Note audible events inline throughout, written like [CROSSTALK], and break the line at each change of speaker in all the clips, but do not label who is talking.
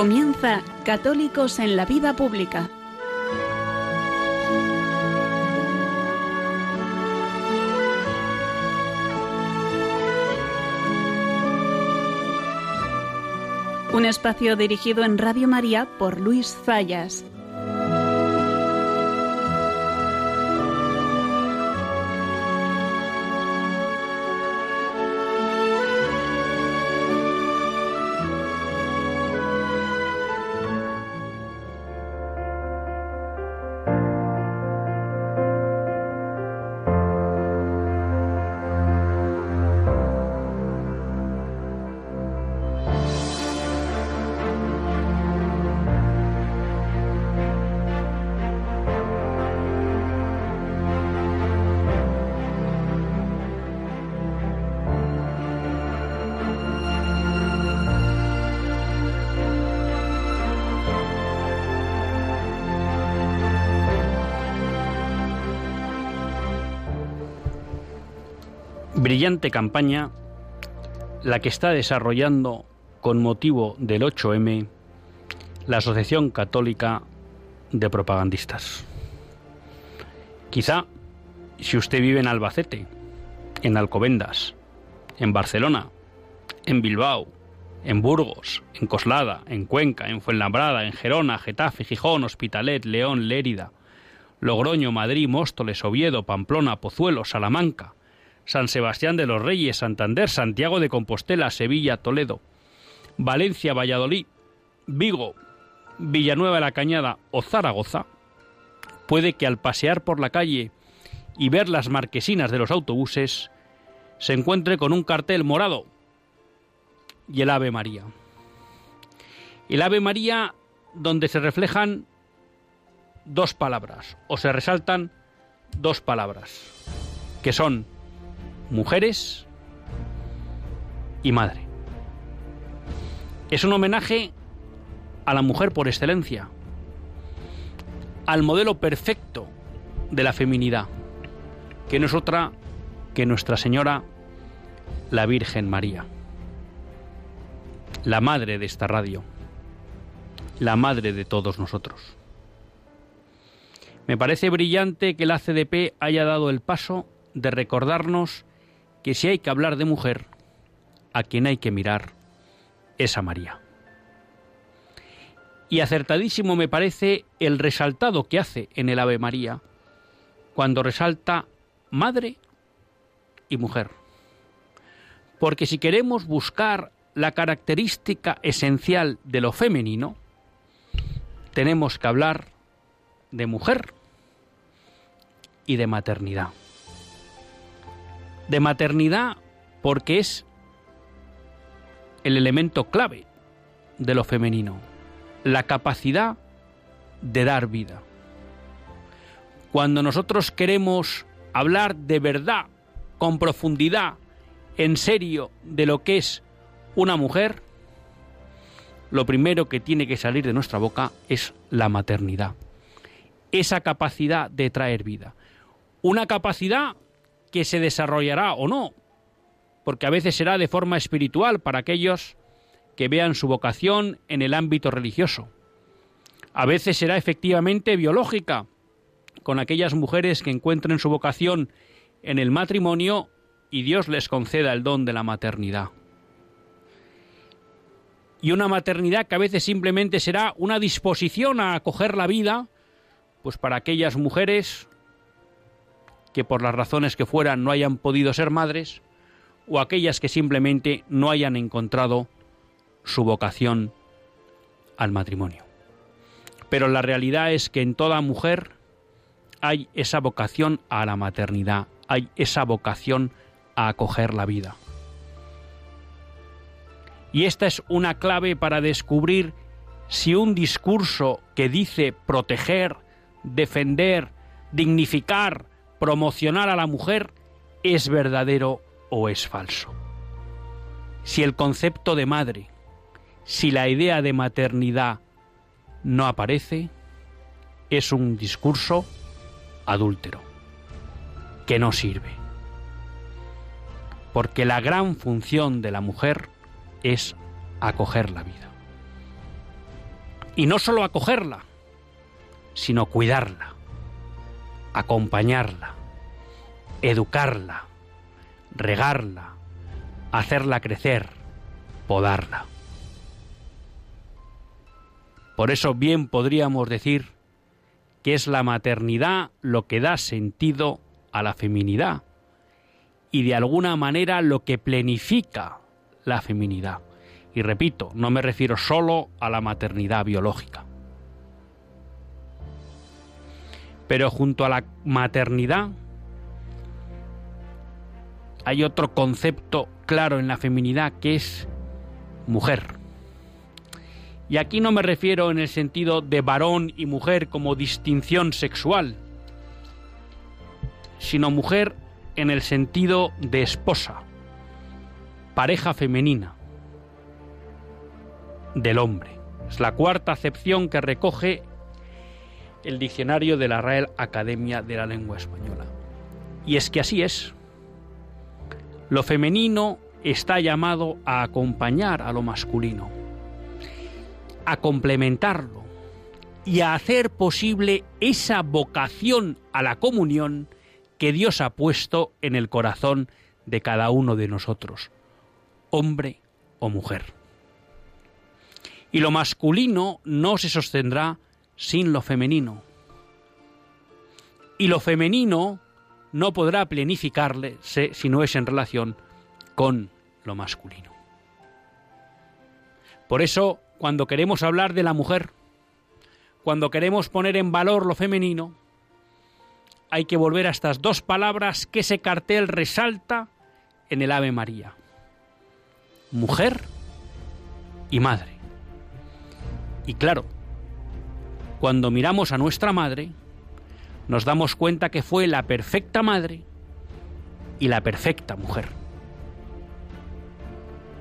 Comienza Católicos en la Vida Pública. Un espacio dirigido en Radio María por Luis Zayas.
Brillante campaña la que está desarrollando con motivo del 8M la Asociación Católica de Propagandistas. Quizá si usted vive en Albacete, en Alcobendas, en Barcelona, en Bilbao, en Burgos, en Coslada, en Cuenca, en Fuenlabrada, en Gerona, Getafe, Gijón, Hospitalet, León, Lérida, Logroño, Madrid, Móstoles, Oviedo, Pamplona, Pozuelo, Salamanca, San Sebastián de los Reyes, Santander, Santiago de Compostela, Sevilla, Toledo, Valencia, Valladolid, Vigo, Villanueva de la Cañada o Zaragoza, puede que al pasear por la calle y ver las marquesinas de los autobuses, se encuentre con un cartel morado y el Ave María. El Ave María donde se reflejan dos palabras o se resaltan dos palabras, que son mujeres y madre. Es un homenaje a la mujer por excelencia, al modelo perfecto de la feminidad, que no es otra que Nuestra Señora, la Virgen María, la madre de esta radio, la madre de todos nosotros. Me parece brillante que la CDP haya dado el paso de recordarnos que si hay que hablar de mujer, a quien hay que mirar es a María. Y acertadísimo me parece el resaltado que hace en el Ave María cuando resalta madre y mujer. Porque si queremos buscar la característica esencial de lo femenino, tenemos que hablar de mujer y de maternidad de maternidad porque es el elemento clave de lo femenino, la capacidad de dar vida. Cuando nosotros queremos hablar de verdad, con profundidad, en serio, de lo que es una mujer, lo primero que tiene que salir de nuestra boca es la maternidad. Esa capacidad de traer vida. Una capacidad que se desarrollará o no, porque a veces será de forma espiritual para aquellos que vean su vocación en el ámbito religioso. A veces será efectivamente biológica, con aquellas mujeres que encuentren su vocación en el matrimonio y Dios les conceda el don de la maternidad. Y una maternidad que a veces simplemente será una disposición a acoger la vida, pues para aquellas mujeres que por las razones que fueran no hayan podido ser madres, o aquellas que simplemente no hayan encontrado su vocación al matrimonio. Pero la realidad es que en toda mujer hay esa vocación a la maternidad, hay esa vocación a acoger la vida. Y esta es una clave para descubrir si un discurso que dice proteger, defender, dignificar, promocionar a la mujer es verdadero o es falso. Si el concepto de madre, si la idea de maternidad no aparece, es un discurso adúltero, que no sirve. Porque la gran función de la mujer es acoger la vida. Y no solo acogerla, sino cuidarla, acompañarla, educarla, regarla, hacerla crecer, podarla. Por eso bien podríamos decir que es la maternidad lo que da sentido a la feminidad y de alguna manera lo que plenifica la feminidad. Y repito, no me refiero solo a la maternidad biológica. Pero junto a la maternidad hay otro concepto claro en la feminidad que es mujer. Y aquí no me refiero en el sentido de varón y mujer como distinción sexual, sino mujer en el sentido de esposa, pareja femenina del hombre. Es la cuarta acepción que recoge el diccionario de la Real Academia de la Lengua Española. Y es que así es. Lo femenino está llamado a acompañar a lo masculino a complementarlo y a hacer posible esa vocación a la comunión que Dios ha puesto en el corazón de cada uno de nosotros, hombre o mujer. Y lo masculino no se sostendrá sin lo femenino. Y lo femenino no podrá planificarse si no es en relación con lo masculino. Por eso cuando queremos hablar de la mujer, cuando queremos poner en valor lo femenino, hay que volver a estas dos palabras que ese cartel resalta en el Ave María. Mujer y madre. Y claro, cuando miramos a nuestra madre, nos damos cuenta que fue la perfecta madre y la perfecta mujer.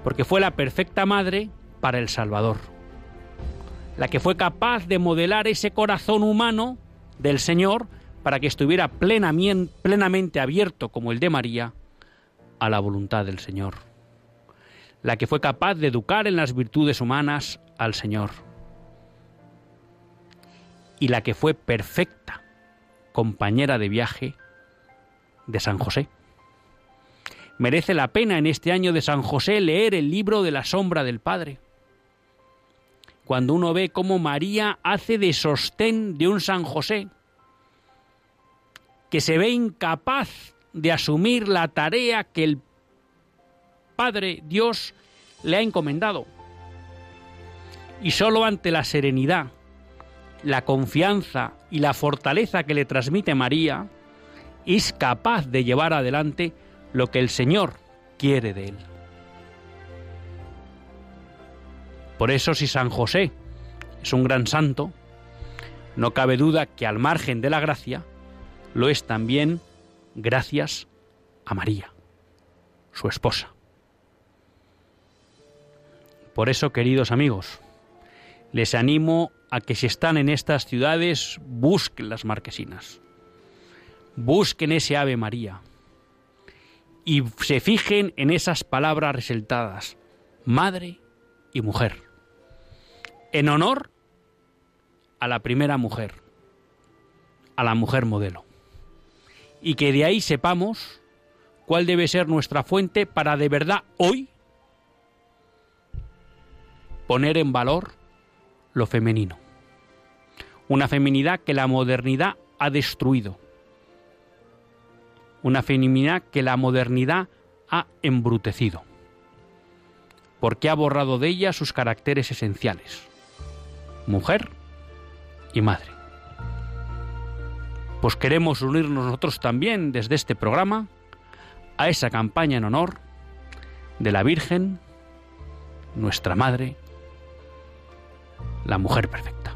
Porque fue la perfecta madre para el Salvador, la que fue capaz de modelar ese corazón humano del Señor para que estuviera plenamente, abierto como el de María a la voluntad del Señor, la que fue capaz de educar en las virtudes humanas al Señor y la que fue perfecta compañera de viaje de San José. Merece la pena en este año de San José leer el libro de la sombra del Padre cuando uno ve cómo María hace de sostén de un San José, que se ve incapaz de asumir la tarea que el Padre Dios le ha encomendado. Y sólo ante la serenidad, la confianza y la fortaleza que le transmite María, es capaz de llevar adelante lo que el Señor quiere de él. Por eso si San José es un gran santo, no cabe duda que al margen de la gracia, lo es también gracias a María, su esposa. Por eso, queridos amigos, les animo a que si están en estas ciudades, busquen las marquesinas, busquen ese Ave María. Y se fijen en esas palabras resaltadas, madre y mujer. En honor a la primera mujer, a la mujer modelo. Y que de ahí sepamos cuál debe ser nuestra fuente para de verdad hoy poner en valor lo femenino. Una feminidad que la modernidad ha destruido. Una feminidad que la modernidad ha embrutecido. Porque ha borrado de ella sus caracteres esenciales mujer y madre. Pues queremos unirnos nosotros también desde este programa a esa campaña en honor de la Virgen, nuestra Madre, la mujer perfecta.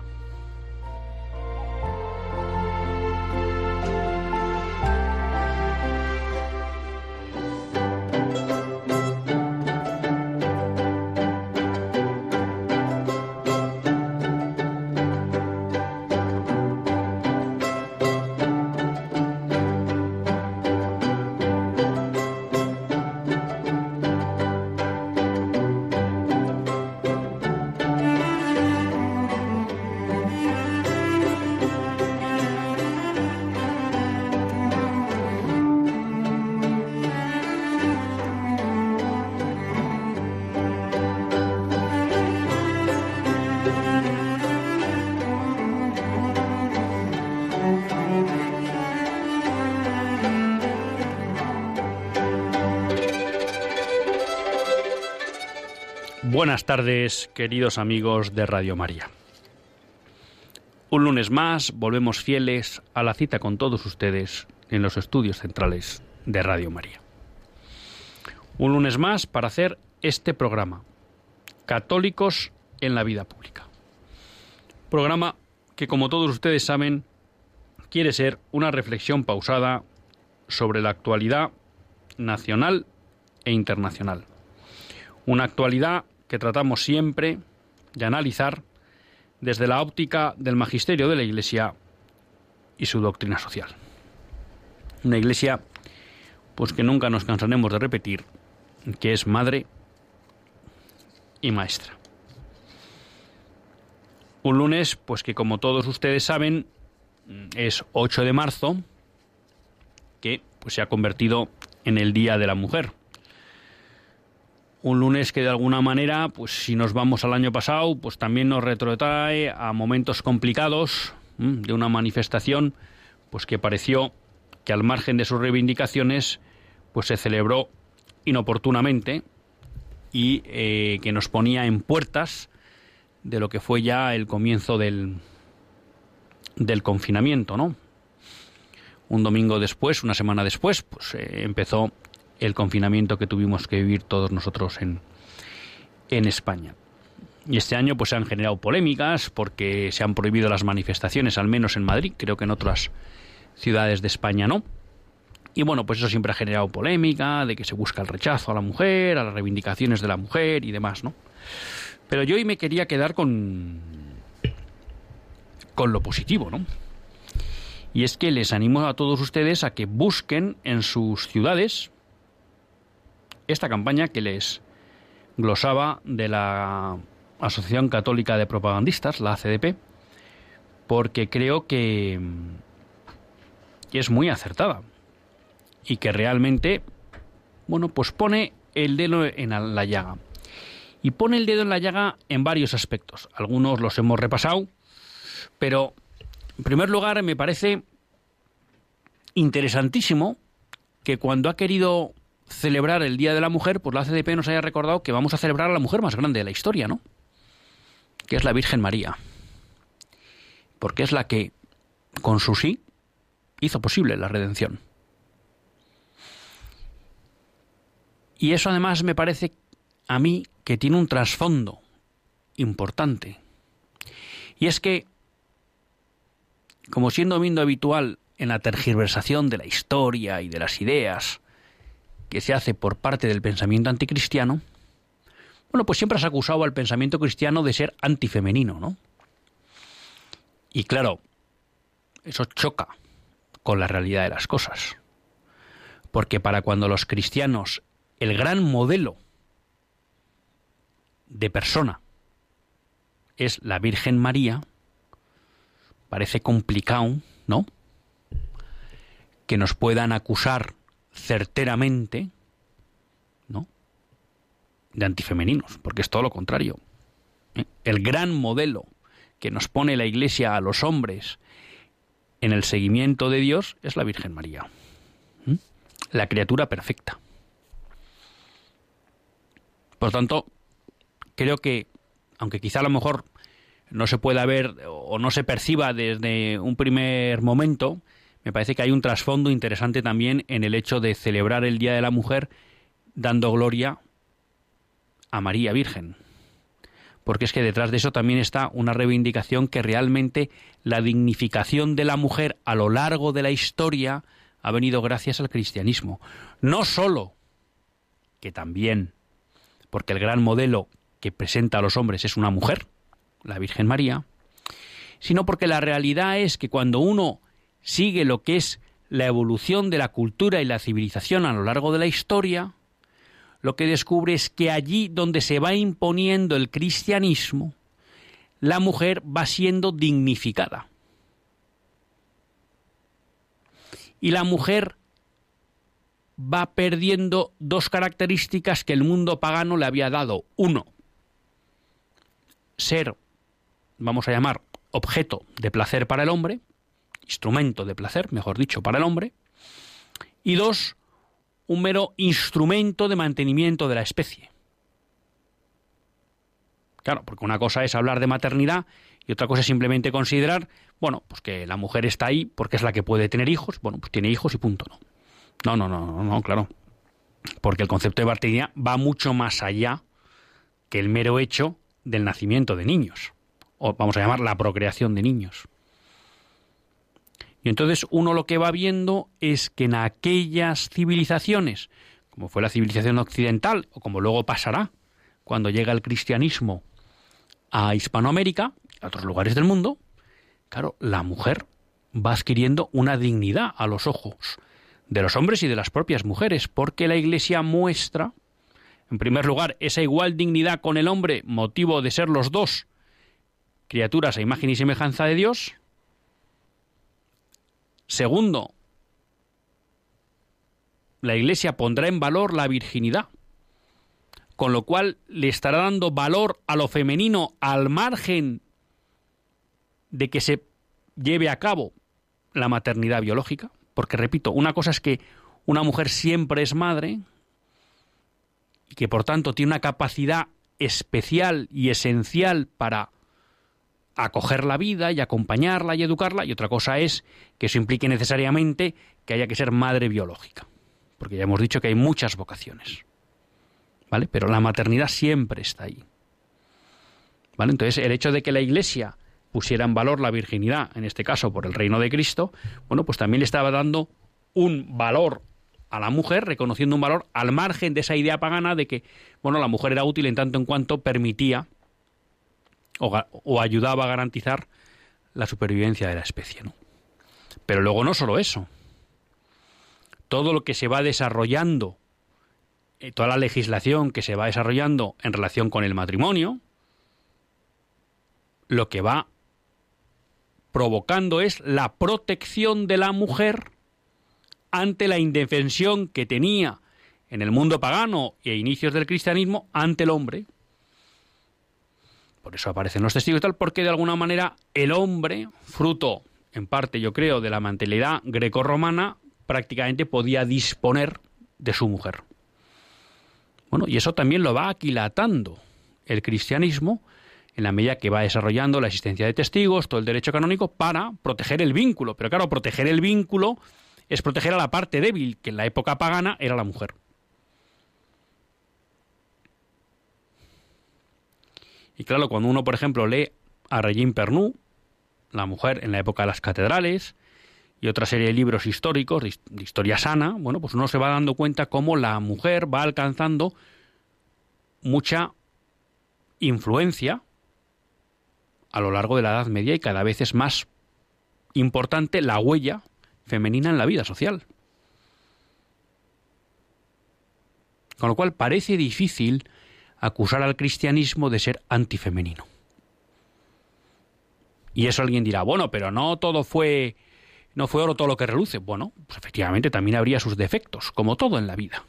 Buenas tardes, queridos amigos de Radio María. Un lunes más volvemos fieles a la cita con todos ustedes en los estudios centrales de Radio María. Un lunes más para hacer este programa, Católicos en la Vida Pública. Programa que, como todos ustedes saben, quiere ser una reflexión pausada sobre la actualidad nacional e internacional. Una actualidad que tratamos siempre de analizar desde la óptica del magisterio de la Iglesia y su doctrina social. Una Iglesia pues que nunca nos cansaremos de repetir que es madre y maestra. Un lunes pues que como todos ustedes saben es 8 de marzo que pues se ha convertido en el Día de la Mujer un lunes que de alguna manera, pues si nos vamos al año pasado, pues también nos retrotrae a momentos complicados de una manifestación, pues que pareció que al margen de sus reivindicaciones, pues se celebró inoportunamente y eh, que nos ponía en puertas de lo que fue ya el comienzo del, del confinamiento, ¿no? Un domingo después, una semana después, pues eh, empezó el confinamiento que tuvimos que vivir todos nosotros en, en España. Y este año pues se han generado polémicas porque se han prohibido las manifestaciones, al menos en Madrid, creo que en otras ciudades de España no. Y bueno, pues eso siempre ha generado polémica, de que se busca el rechazo a la mujer, a las reivindicaciones de la mujer y demás, ¿no? Pero yo hoy me quería quedar con con lo positivo, ¿no? Y es que les animo a todos ustedes a que busquen en sus ciudades esta campaña que les glosaba de la Asociación Católica de Propagandistas, la ACDP, porque creo que, es muy acertada y que realmente, bueno, pues pone el dedo en la llaga. Y pone el dedo en la llaga en varios aspectos. Algunos los hemos repasado, pero en primer lugar me parece interesantísimo que cuando ha querido celebrar el Día de la Mujer, pues la CDP nos haya recordado que vamos a celebrar a la mujer más grande de la historia, ¿no? Que es la Virgen María. Porque es la que, con su sí, hizo posible la redención. Y eso además me parece a mí que tiene un trasfondo importante. Y es que, como siendo viendo habitual en la tergiversación de la historia y de las ideas, que se hace por parte del pensamiento anticristiano, bueno, pues siempre has acusado al pensamiento cristiano de ser antifemenino, ¿no? Y claro, eso choca con la realidad de las cosas. Porque para cuando los cristianos, el gran modelo de persona es la Virgen María, parece complicado, ¿no? Que nos puedan acusar certeramente, ¿no? De antifemeninos, porque es todo lo contrario. ¿eh? El gran modelo que nos pone la Iglesia a los hombres en el seguimiento de Dios es la Virgen María, la criatura perfecta. Por tanto, creo que, aunque quizá a lo mejor no se pueda ver o no se perciba desde un primer momento, me parece que hay un trasfondo interesante también en el hecho de celebrar el Día de la Mujer dando gloria a María Virgen. Porque es que detrás de eso también está una reivindicación que realmente la dignificación de la mujer a lo largo de la historia ha venido gracias al cristianismo. No solo, que también, porque el gran modelo que presenta a los hombres es una mujer, la Virgen María, sino porque la realidad es que cuando uno sigue lo que es la evolución de la cultura y la civilización a lo largo de la historia, lo que descubre es que allí donde se va imponiendo el cristianismo, la mujer va siendo dignificada. Y la mujer va perdiendo dos características que el mundo pagano le había dado. Uno, ser, vamos a llamar, objeto de placer para el hombre, instrumento de placer, mejor dicho, para el hombre, y dos, un mero instrumento de mantenimiento de la especie. Claro, porque una cosa es hablar de maternidad y otra cosa es simplemente considerar, bueno, pues que la mujer está ahí porque es la que puede tener hijos, bueno, pues tiene hijos y punto, ¿no? No, no, no, no, no claro. Porque el concepto de maternidad va mucho más allá que el mero hecho del nacimiento de niños, o vamos a llamar la procreación de niños. Y entonces uno lo que va viendo es que en aquellas civilizaciones, como fue la civilización occidental, o como luego pasará cuando llega el cristianismo a Hispanoamérica, a otros lugares del mundo, claro, la mujer va adquiriendo una dignidad a los ojos de los hombres y de las propias mujeres, porque la Iglesia muestra, en primer lugar, esa igual dignidad con el hombre, motivo de ser los dos criaturas a imagen y semejanza de Dios, Segundo, la Iglesia pondrá en valor la virginidad, con lo cual le estará dando valor a lo femenino al margen de que se lleve a cabo la maternidad biológica, porque repito, una cosa es que una mujer siempre es madre y que por tanto tiene una capacidad especial y esencial para acoger la vida y acompañarla y educarla, y otra cosa es que eso implique necesariamente que haya que ser madre biológica, porque ya hemos dicho que hay muchas vocaciones, ¿vale? Pero la maternidad siempre está ahí, ¿vale? Entonces, el hecho de que la Iglesia pusiera en valor la virginidad, en este caso por el reino de Cristo, bueno, pues también le estaba dando un valor a la mujer, reconociendo un valor al margen de esa idea pagana de que, bueno, la mujer era útil en tanto en cuanto permitía o, ayudaba a garantizar la supervivencia de la especie. ¿no? Pero luego no solo eso. Todo lo que se va desarrollando, eh, toda la legislación que se va desarrollando en relación con el matrimonio, lo que va provocando es la protección de la mujer ante la indefensión que tenía en el mundo pagano y a inicios del cristianismo ante el hombre. Por eso aparecen los testigos y tal, porque de alguna manera el hombre, fruto en parte yo creo de la mentalidad grecorromana, prácticamente podía disponer de su mujer. Bueno, y eso también lo va aquilatando el cristianismo en la medida que va desarrollando la existencia de testigos, todo el derecho canónico, para proteger el vínculo. Pero claro, proteger el vínculo es proteger a la parte débil, que en la época pagana era la mujer. Y claro, cuando uno, por ejemplo, lee a Regine Pernoud, la mujer en la época de las catedrales, y otra serie de libros históricos, de, historia sana, bueno, pues uno se va dando cuenta cómo la mujer va alcanzando mucha influencia a lo largo de la Edad Media y cada vez es más importante la huella femenina en la vida social. Con lo cual parece difícil acusar al cristianismo de ser antifemenino. Y eso alguien dirá, bueno, pero no todo fue no fue oro todo lo que reluce. Bueno, pues efectivamente también habría sus defectos, como todo en la vida.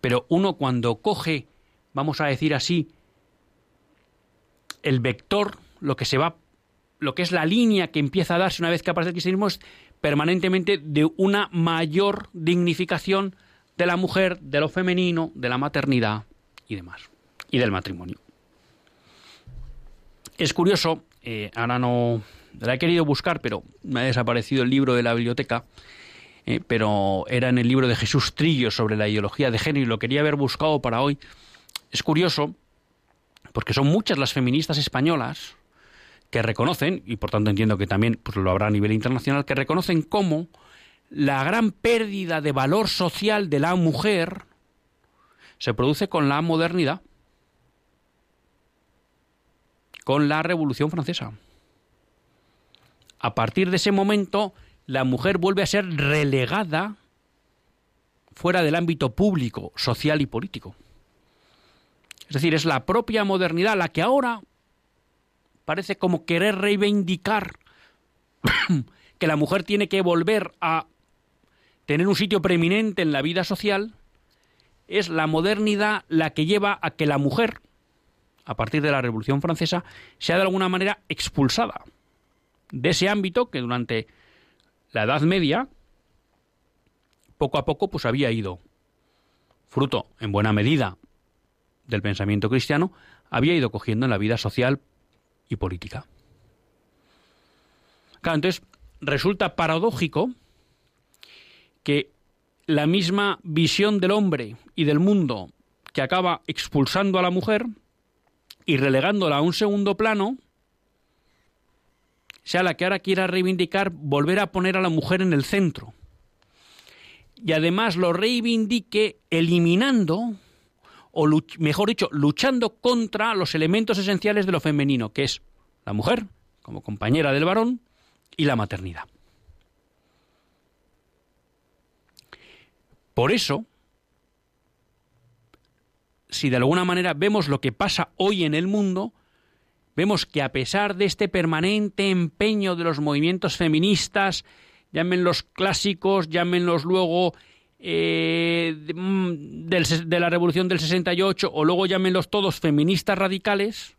Pero uno cuando coge, vamos a decir así, el vector, lo que se va, lo que es la línea que empieza a darse una vez que aparece el cristianismo es permanentemente de una mayor dignificación de la mujer, de lo femenino, de la maternidad, y demás, y del matrimonio. Es curioso, eh, ahora no la he querido buscar, pero me ha desaparecido el libro de la biblioteca, eh, pero era en el libro de Jesús Trillo sobre la ideología de género y lo quería haber buscado para hoy. Es curioso, porque son muchas las feministas españolas que reconocen, y por tanto entiendo que también pues, lo habrá a nivel internacional, que reconocen cómo la gran pérdida de valor social de la mujer se produce con la modernidad, con la Revolución Francesa. A partir de ese momento, la mujer vuelve a ser relegada fuera del ámbito público, social y político. Es decir, es la propia modernidad la que ahora parece como querer reivindicar [COUGHS] que la mujer tiene que volver a tener un sitio preeminente en la vida social es la modernidad la que lleva a que la mujer, a partir de la Revolución Francesa, sea de alguna manera expulsada de ese ámbito que durante la Edad Media, poco a poco, pues había ido, fruto en buena medida del pensamiento cristiano, había ido cogiendo en la vida social y política. Claro, entonces resulta paradójico que la misma visión del hombre y del mundo que acaba expulsando a la mujer y relegándola a un segundo plano, sea la que ahora quiera reivindicar volver a poner a la mujer en el centro. Y además lo reivindique eliminando, o mejor dicho, luchando contra los elementos esenciales de lo femenino, que es la mujer como compañera del varón y la maternidad. Por eso, si de alguna manera vemos lo que pasa hoy en el mundo, vemos que a pesar de este permanente empeño de los movimientos feministas, llámenlos clásicos, llámenlos luego eh, mm, de, la revolución del 68 o luego llámenlos todos feministas radicales,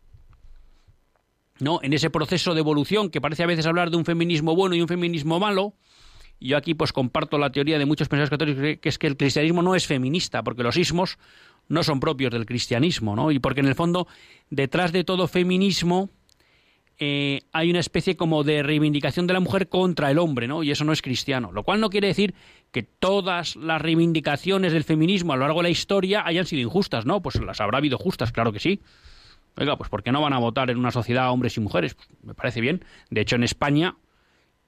¿no? En ese proceso de evolución que parece a veces hablar de un feminismo bueno y un feminismo malo, yo aquí pues comparto la teoría de muchos pensadores católicos que es que el cristianismo no es feminista, porque los ismos no son propios del cristianismo, ¿no? Y porque en el fondo, detrás de todo feminismo, eh, hay una especie como de reivindicación de la mujer contra el hombre, ¿no? Y eso no es cristiano. Lo cual no quiere decir que todas las reivindicaciones del feminismo a lo largo de la historia hayan sido injustas, ¿no? Pues las habrá habido justas, claro que sí. Oiga, pues ¿por qué no van a votar en una sociedad hombres y mujeres? Pues me parece bien. De hecho, en España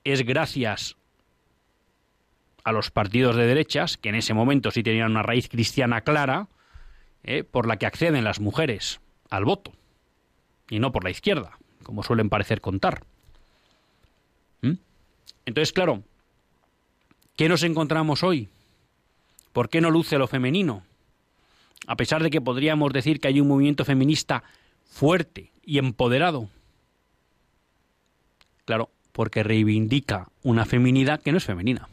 es gracias a los partidos de derechas, que en ese momento sí tenían una raíz cristiana clara, ¿eh? por la que acceden las mujeres al voto, y no por la izquierda, como suelen parecer contar. ¿Mm? Entonces, claro, ¿qué nos encontramos hoy? ¿Por qué no luce lo femenino? A pesar de que podríamos decir que hay un movimiento feminista fuerte y empoderado. Claro, porque reivindica una feminidad que no es femenina.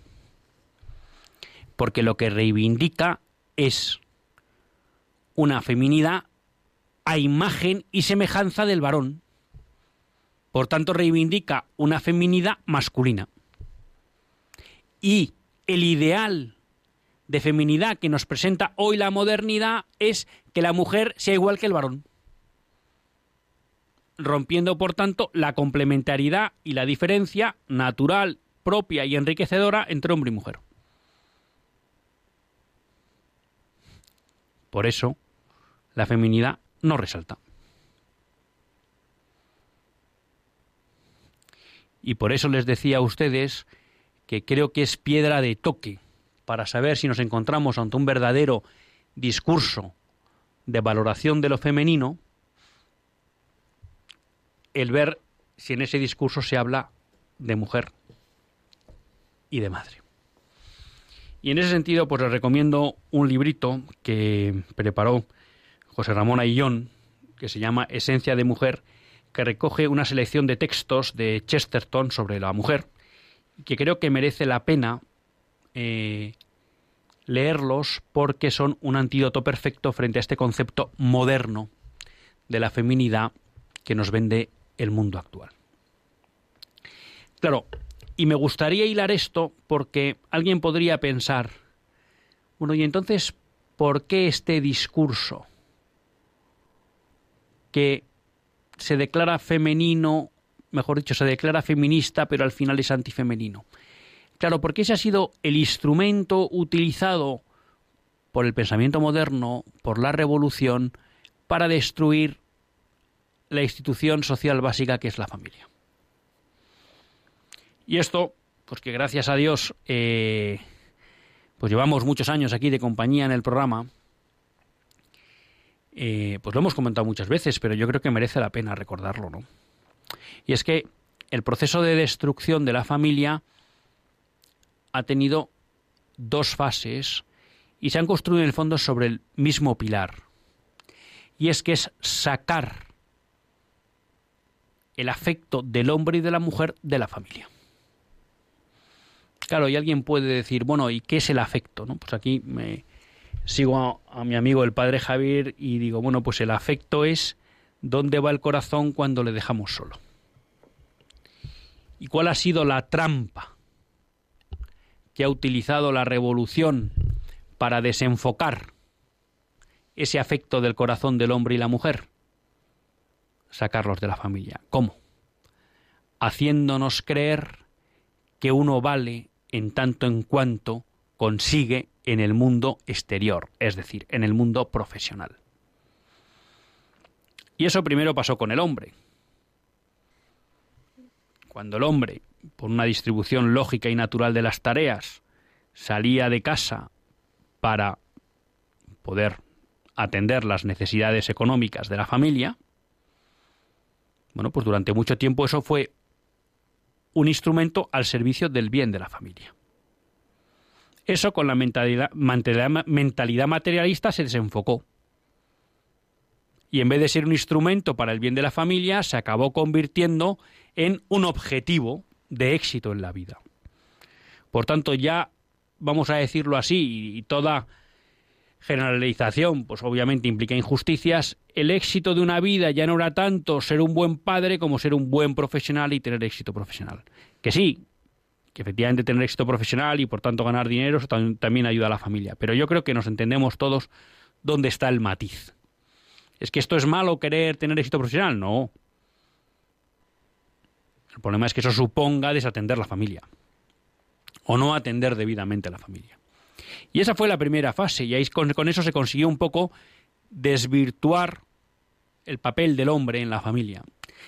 Porque lo que reivindica es una feminidad a imagen y semejanza del varón. Por tanto, reivindica una feminidad masculina. Y el ideal de feminidad que nos presenta hoy la modernidad es que la mujer sea igual que el varón, rompiendo por tanto la complementariedad y la diferencia natural, propia y enriquecedora entre hombre y mujer. Por eso, la feminidad no resalta. Y por eso les decía a ustedes que creo que es piedra de toque para saber si nos encontramos ante un verdadero discurso de valoración de lo femenino, el ver si en ese discurso se habla de mujer y de madre. Y en ese sentido, pues les recomiendo un librito que preparó José Ramón Aillón, que se llama Esencia de Mujer, que recoge una selección de textos de Chesterton sobre la mujer, que creo que merece la pena eh, leerlos porque son un antídoto perfecto frente a este concepto moderno de la feminidad que nos vende el mundo actual. Claro, y me gustaría hilar esto porque alguien podría pensar, bueno, y entonces, ¿por qué este discurso? que se declara femenino, mejor dicho, se declara feminista, pero al final es antifemenino. Claro, porque ese ha sido el instrumento utilizado por el pensamiento moderno, por la revolución, para destruir la institución social básica que es la familia. Y esto, pues que gracias a Dios, eh, pues llevamos muchos años aquí de compañía en el programa, eh, pues lo hemos comentado muchas veces, pero yo creo que merece la pena recordarlo, ¿no? Y es que el proceso de destrucción de la familia ha tenido dos fases y se han construido en el fondo sobre el mismo pilar. Y es que es sacar el afecto del hombre y de la mujer de la familia. Claro, y alguien puede decir, bueno, ¿y qué es el afecto? ¿no? Pues aquí me, sigo a, mi amigo el padre Javier y digo, bueno, pues el afecto es dónde va el corazón cuando le dejamos solo. ¿Y cuál ha sido la trampa que ha utilizado la revolución para desenfocar ese afecto del corazón del hombre y la mujer? sacarlos de la familia. ¿Cómo? Haciéndonos creer que uno vale en tanto en cuanto consigue en el mundo exterior, es decir, en el mundo profesional. Y eso primero pasó con el hombre. Cuando el hombre, por una distribución lógica y natural de las tareas, salía de casa para poder atender las necesidades económicas de la familia, bueno, pues durante mucho tiempo eso fue un instrumento al servicio del bien de la familia. Eso con la mentalidad, mentalidad materialista se desenfocó. Y en vez de ser un instrumento para el bien de la familia, se acabó convirtiendo en un objetivo de éxito en la vida. Por tanto, ya vamos a decirlo así, y toda generalización, pues obviamente implica injusticias, el éxito de una vida ya no era tanto ser un buen padre como ser un buen profesional y tener éxito profesional. Que sí, que efectivamente tener éxito profesional y por tanto ganar dinero también ayuda a la familia. Pero yo creo que nos entendemos todos dónde está el matiz. ¿Es que esto es malo querer tener éxito profesional? No. El problema es que eso suponga desatender la familia o no atender debidamente a la familia. Y esa fue la primera fase y ahí con, eso se consiguió un poco desvirtuar el papel del hombre en la familia.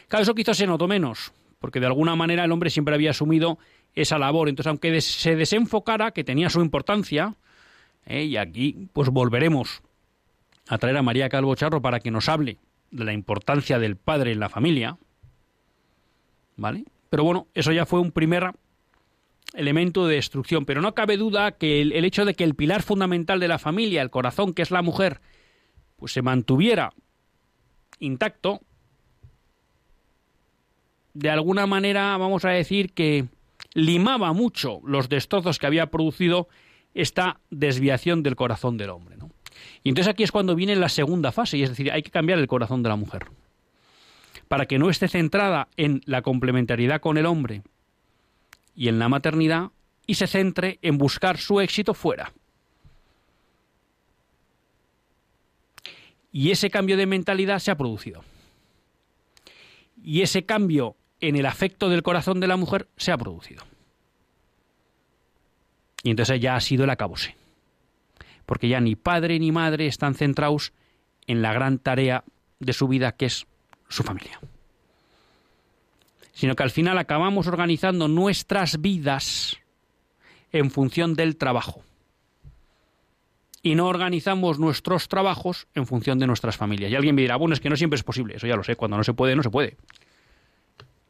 Claro, eso quizás se notó menos, porque de alguna manera el hombre siempre había asumido esa labor. Entonces, aunque se desenfocara, que tenía su importancia, ¿eh? y aquí pues volveremos a traer a María Calvo Charro para que nos hable de la importancia del padre en la familia, ¿vale? Pero bueno, eso ya fue un primer elemento de destrucción. Pero no cabe duda que el, hecho de que el pilar fundamental de la familia, el corazón, que es la mujer, pues se mantuviera intacto, de alguna manera vamos a decir que limaba mucho los destrozos que había producido esta desviación del corazón del hombre. Y entonces aquí es cuando viene la segunda fase, y es decir, hay que cambiar el corazón de la mujer. Para que no esté centrada en la complementariedad con el hombre y en la maternidad, y se centre en buscar su éxito fuera. Y ese cambio de mentalidad se ha producido. Y ese cambio en el afecto del corazón de la mujer se ha producido. Y entonces ya ha sido el acabose. Porque ya ni padre ni madre están centrados en la gran tarea de su vida que es su familia. Sino que al final acabamos organizando nuestras vidas en función del trabajo. Y no organizamos nuestros trabajos en función de nuestras familias. Y alguien me dirá, bueno, es que no siempre es posible. Eso ya lo sé. Cuando no se puede, no se puede.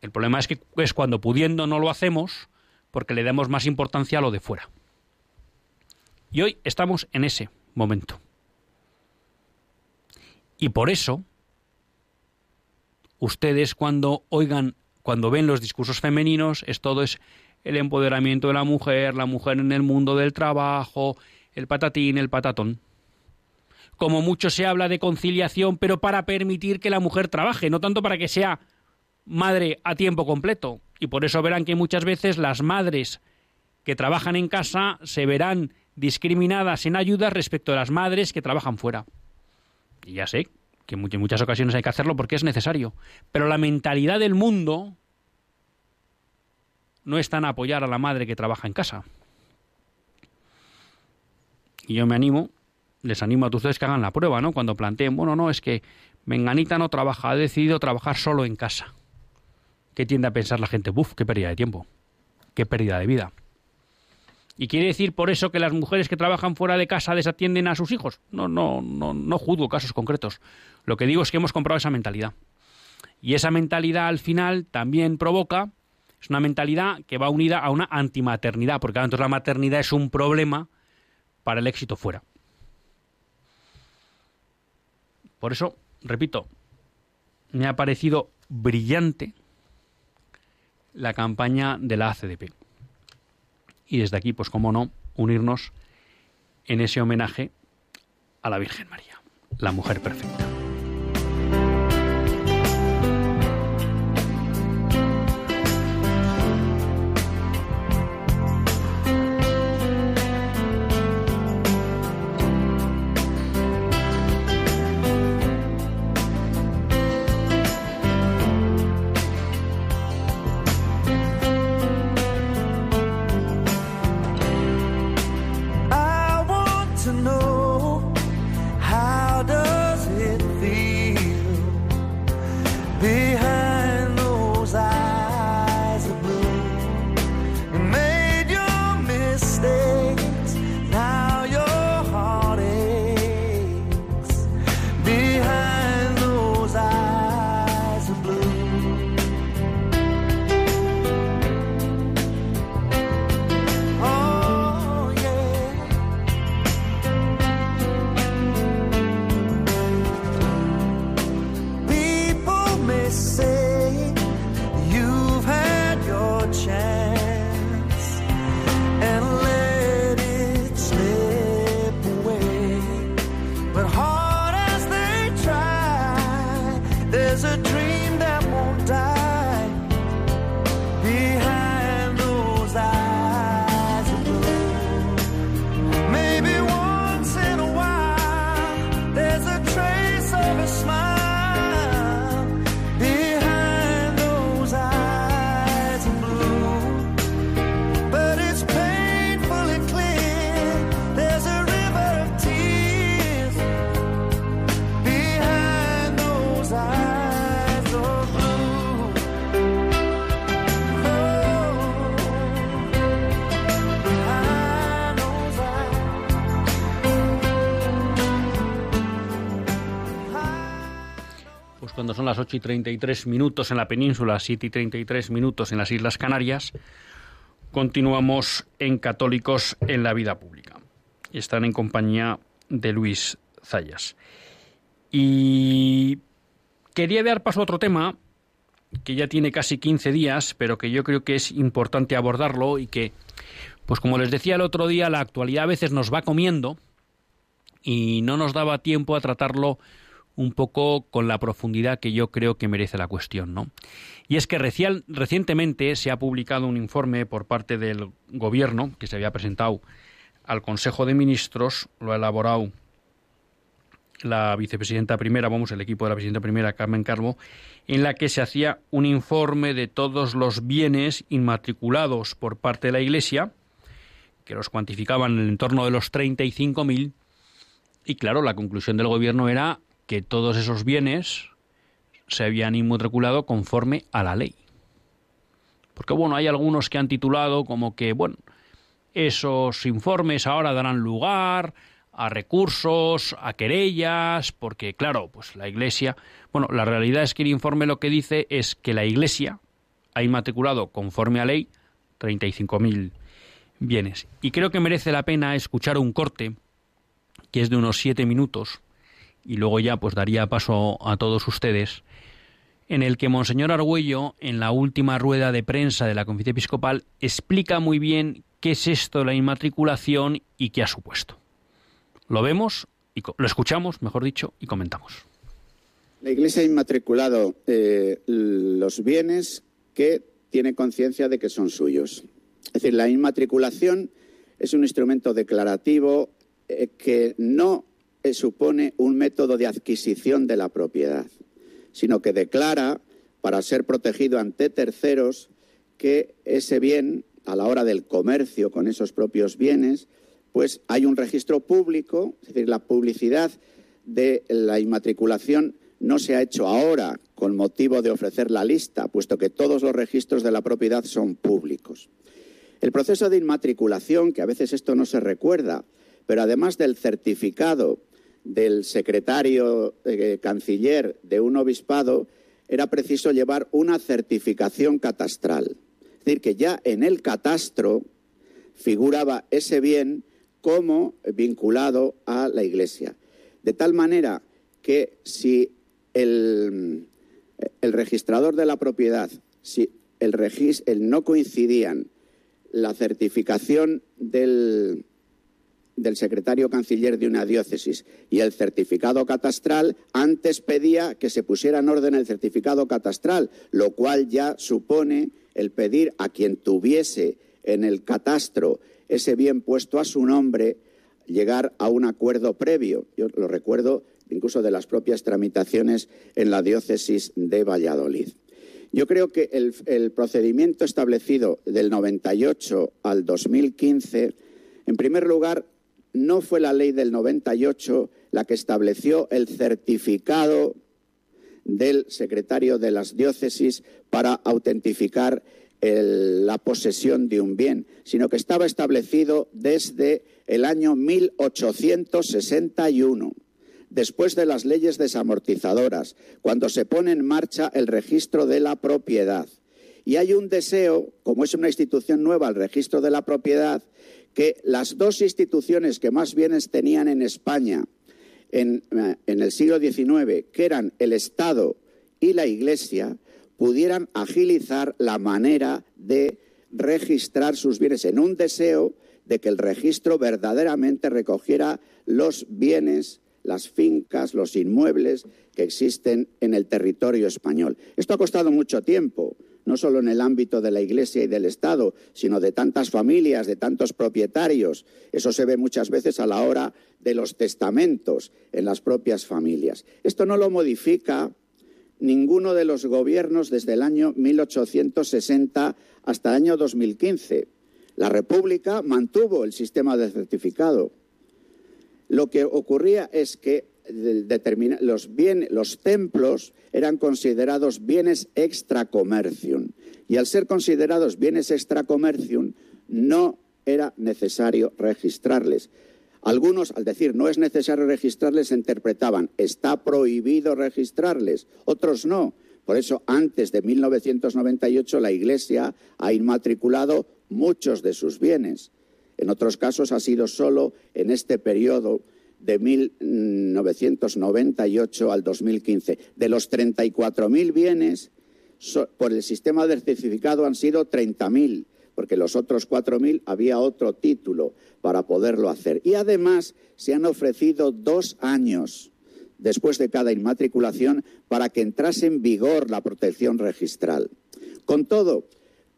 El problema es que es cuando pudiendo no lo hacemos porque le damos más importancia a lo de fuera. Y hoy estamos en ese momento. Y por eso, ustedes cuando oigan, cuando ven los discursos femeninos, es todo es el empoderamiento de la mujer, la mujer en el mundo del trabajo, el patatín, el patatón. Como mucho se habla de conciliación, pero para permitir que la mujer trabaje, no tanto para que sea madre a tiempo completo. Y por eso verán que muchas veces las madres que trabajan en casa se verán discriminadas en ayuda respecto a las madres que trabajan fuera. Y ya sé que en muchas ocasiones hay que hacerlo porque es necesario. Pero la mentalidad del mundo no está en apoyar a la madre que trabaja en casa. Y yo me animo, les animo a ustedes que hagan la prueba, ¿no? Cuando planteen, bueno, no, es que Menganita no trabaja, ha decidido trabajar solo en casa. ¿Qué tiende a pensar la gente? Buf, qué pérdida de tiempo, qué pérdida de vida. ¿Y quiere decir por eso que las mujeres que trabajan fuera de casa desatienden a sus hijos? No, no, no, no juzgo casos concretos. Lo que digo es que hemos comprado esa mentalidad. Y esa mentalidad al final también provoca, es una mentalidad que va unida a una antimaternidad, porque entonces la maternidad es un problema para el éxito fuera. Por eso, repito, me ha parecido brillante la campaña de la ACDP. Y desde aquí, pues como no, unirnos en ese homenaje a la Virgen María, la mujer perfecta. 8 y 33 minutos en la península, 7 y 33 minutos en las Islas Canarias, continuamos en Católicos en la Vida Pública. Están en compañía de Luis Zayas. Y quería dar paso a otro tema que ya tiene casi 15 días, pero que yo creo que es importante abordarlo y que, pues como les decía el otro día, la actualidad a veces nos va comiendo y no nos daba tiempo a tratarlo un poco con la profundidad que yo creo que merece la cuestión, ¿no? Y es que recientemente se ha publicado un informe por parte del gobierno que se había presentado al Consejo de Ministros, lo ha elaborado la vicepresidenta primera, vamos, el equipo de la presidenta primera, Carmen Carbo, en la que se hacía un informe de todos los bienes inmatriculados por parte de la Iglesia, que los cuantificaban en el entorno de los 35.000, y claro, la conclusión del gobierno era que todos esos bienes se habían inmatriculado conforme a la ley. Porque bueno, hay algunos que han titulado como que, bueno, esos informes ahora darán lugar a recursos, a querellas, porque claro, pues la Iglesia, bueno, la realidad es que el informe lo que dice es que la Iglesia ha inmatriculado conforme a ley 35.000 bienes. Y creo que merece la pena escuchar un corte que es de unos siete minutos y luego ya pues daría paso a todos ustedes en el que Monseñor Argüello, en la última rueda de prensa de la Conferencia Episcopal, explica muy bien qué es esto de la inmatriculación y qué ha supuesto. Lo vemos, y lo escuchamos, mejor dicho, y comentamos.
La Iglesia ha inmatriculado eh, los bienes que tiene conciencia de que son suyos. Es decir, la inmatriculación es un instrumento declarativo eh, que no supone un método de adquisición de la propiedad, sino que declara, para ser protegido ante terceros, que ese bien, a la hora del comercio con esos propios bienes, pues hay un registro público, es decir, la publicidad de la inmatriculación no se ha hecho ahora con motivo de ofrecer la lista, puesto que todos los registros de la propiedad son públicos. El proceso de inmatriculación, que a veces esto no se recuerda, pero además del certificado del secretario eh, canciller de un obispado, era preciso llevar una certificación catastral. Es decir, que ya en el catastro figuraba ese bien como vinculado a la Iglesia. De tal manera que si el, registrador de la propiedad, si el, el no coincidían la certificación del, del secretario canciller de una diócesis y el certificado catastral, antes pedía que se pusiera en orden el certificado catastral, lo cual ya supone el pedir a quien tuviese en el catastro ese bien puesto a su nombre, llegar a un acuerdo previo. Yo lo recuerdo incluso de las propias tramitaciones en la diócesis de Valladolid. Yo creo que el, procedimiento establecido del 98 al 2015, en primer lugar, no fue la ley del 98 la que estableció el certificado del secretario de las diócesis para autentificar la posesión de un bien, sino que estaba establecido desde el año 1861, después de las leyes desamortizadoras, cuando se pone en marcha el registro de la propiedad. Y hay un deseo, como es una institución nueva, el registro de la propiedad, que las dos instituciones que más bienes tenían en España en, en el siglo XIX, que eran el Estado y la Iglesia, pudieran agilizar la manera de registrar sus bienes en un deseo de que el registro verdaderamente recogiera los bienes, las fincas, los inmuebles que existen en el territorio español. Esto ha costado mucho tiempo, no solo en el ámbito de la Iglesia y del Estado, sino de tantas familias, de tantos propietarios. Eso se ve muchas veces a la hora de los testamentos en las propias familias. Esto no lo modifica ninguno de los gobiernos desde el año 1860 hasta el año 2015. La República mantuvo el sistema de certificado. Lo que ocurría es que los, los templos eran considerados bienes extra commercium y al ser considerados bienes extra commercium no era necesario registrarles. Algunos, al decir no es necesario registrarles, interpretaban está prohibido registrarles, otros no. Por eso, antes de 1998, la Iglesia ha inmatriculado muchos de sus bienes. En otros casos ha sido solo en este periodo de 1998 al 2015. De los 34.000 bienes, por el sistema del certificado han sido 30.000, porque los otros 4.000 había otro título para poderlo hacer. Y además se han ofrecido dos años después de cada inmatriculación para que entrase en vigor la protección registral. Con todo,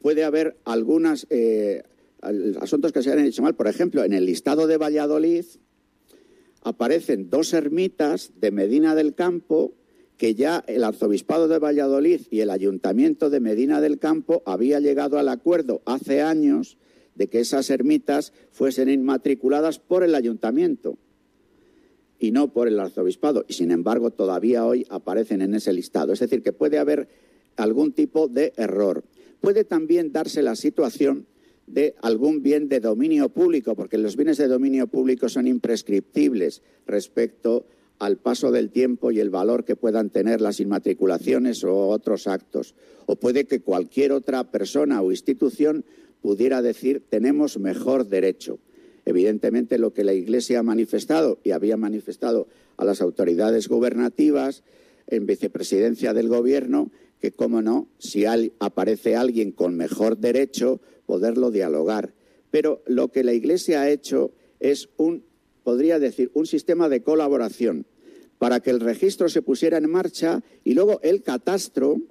puede haber algunos eh, asuntos que se hayan hecho mal. Por ejemplo, en el listado de Valladolid aparecen dos ermitas de Medina del Campo que ya el arzobispado de Valladolid y el ayuntamiento de Medina del Campo había llegado al acuerdo hace años de que esas ermitas fuesen inmatriculadas por el ayuntamiento y no por el arzobispado. Y sin embargo, todavía hoy aparecen en ese listado. Es decir, que puede haber algún tipo de error. Puede también darse la situación de algún bien de dominio público, porque los bienes de dominio público son imprescriptibles respecto al paso del tiempo y el valor que puedan tener las inmatriculaciones o otros actos. O puede que cualquier otra persona o institución pudiera decir tenemos mejor derecho. Evidentemente lo que la Iglesia ha manifestado y había manifestado a las autoridades gubernativas en vicepresidencia del Gobierno, que, cómo no, si aparece alguien con mejor derecho, poderlo dialogar. Pero lo que la Iglesia ha hecho es un, podría decir, un sistema de colaboración para que el registro se pusiera en marcha y luego el catastro,